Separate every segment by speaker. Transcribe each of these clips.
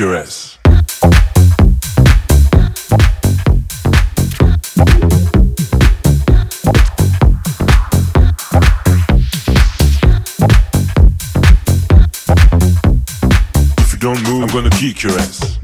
Speaker 1: If you don't move, I'm gonna kick your ass.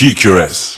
Speaker 1: Move, I'm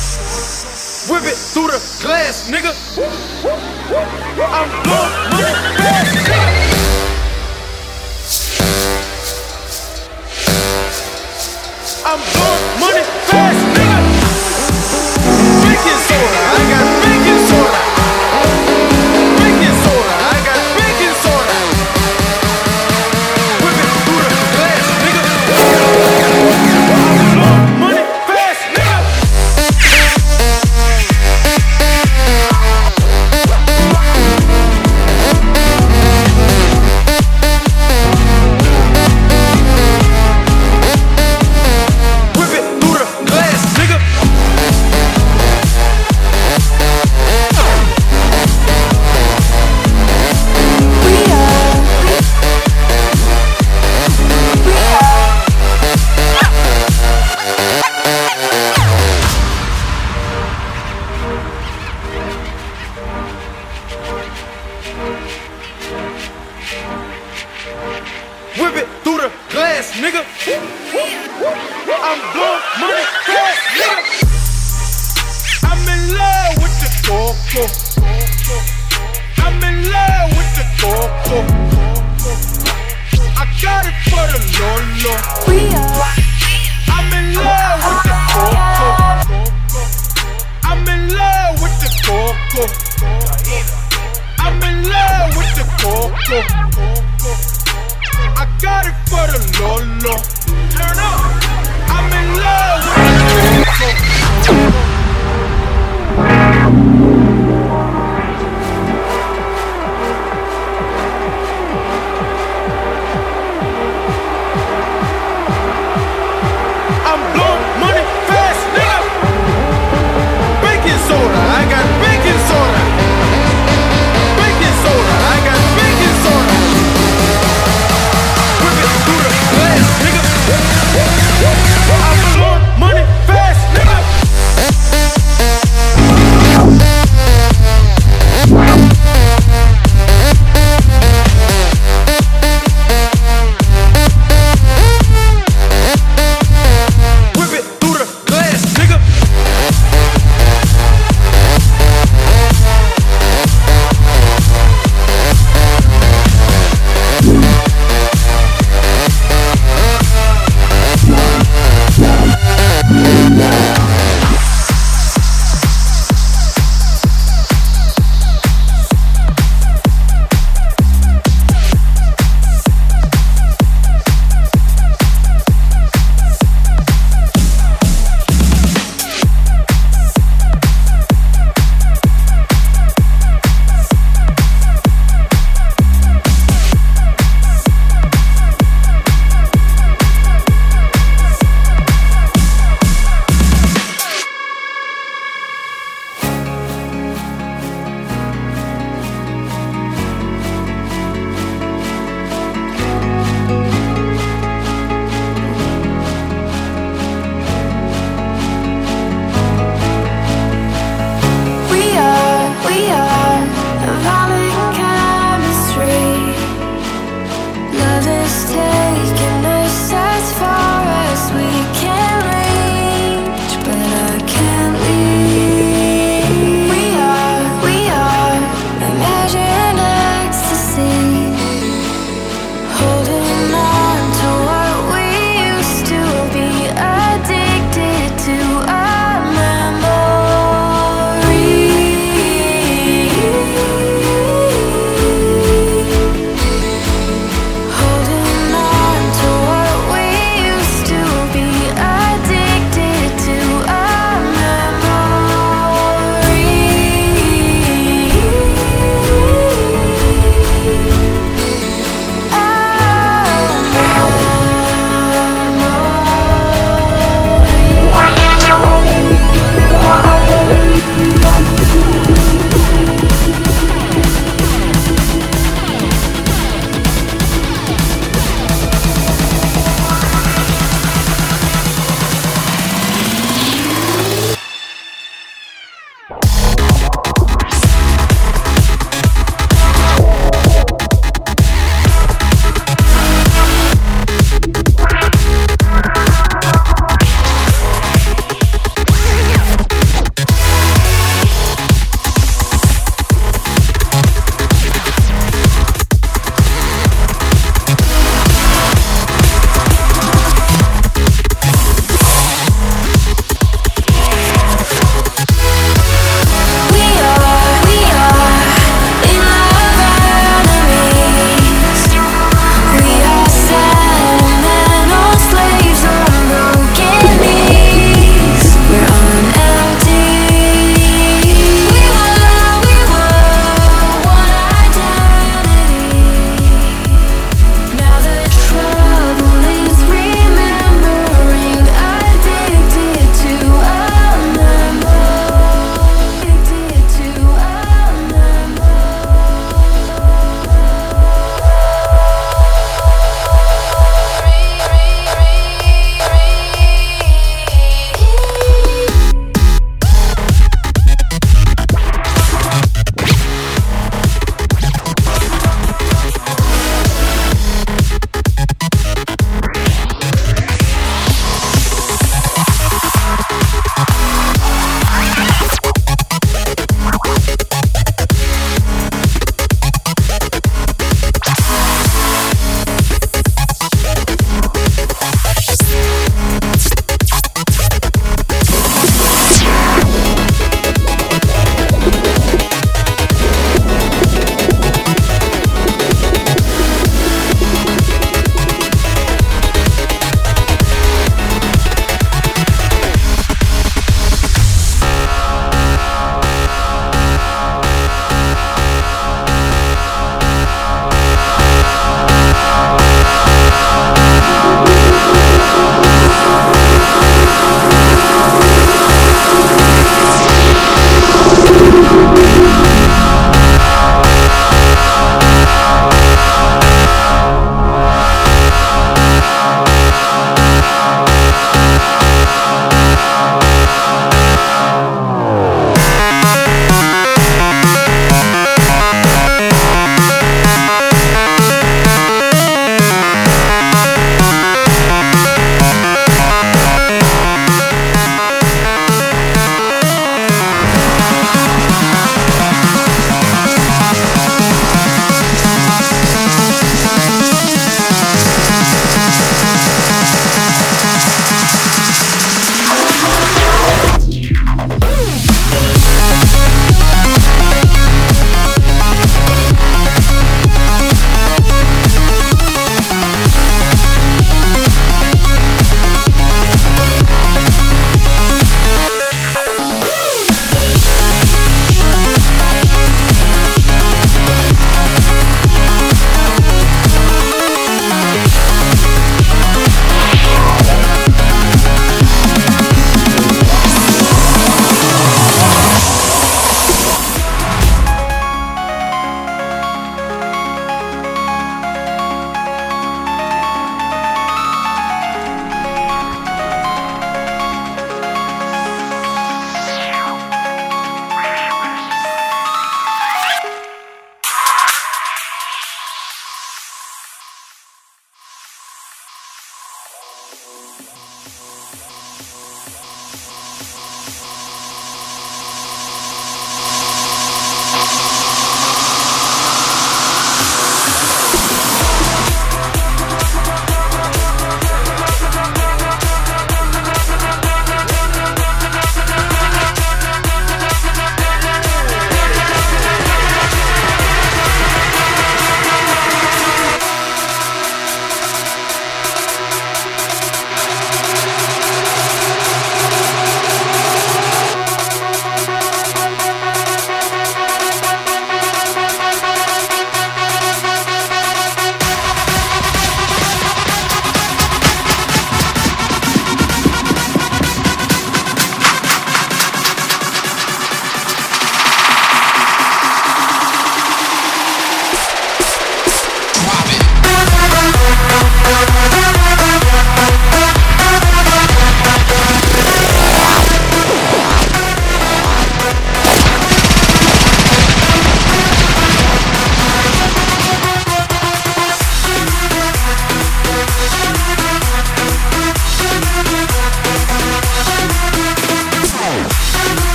Speaker 2: Whip it through the glass, nigga. I'm blowing money. I'm blowing money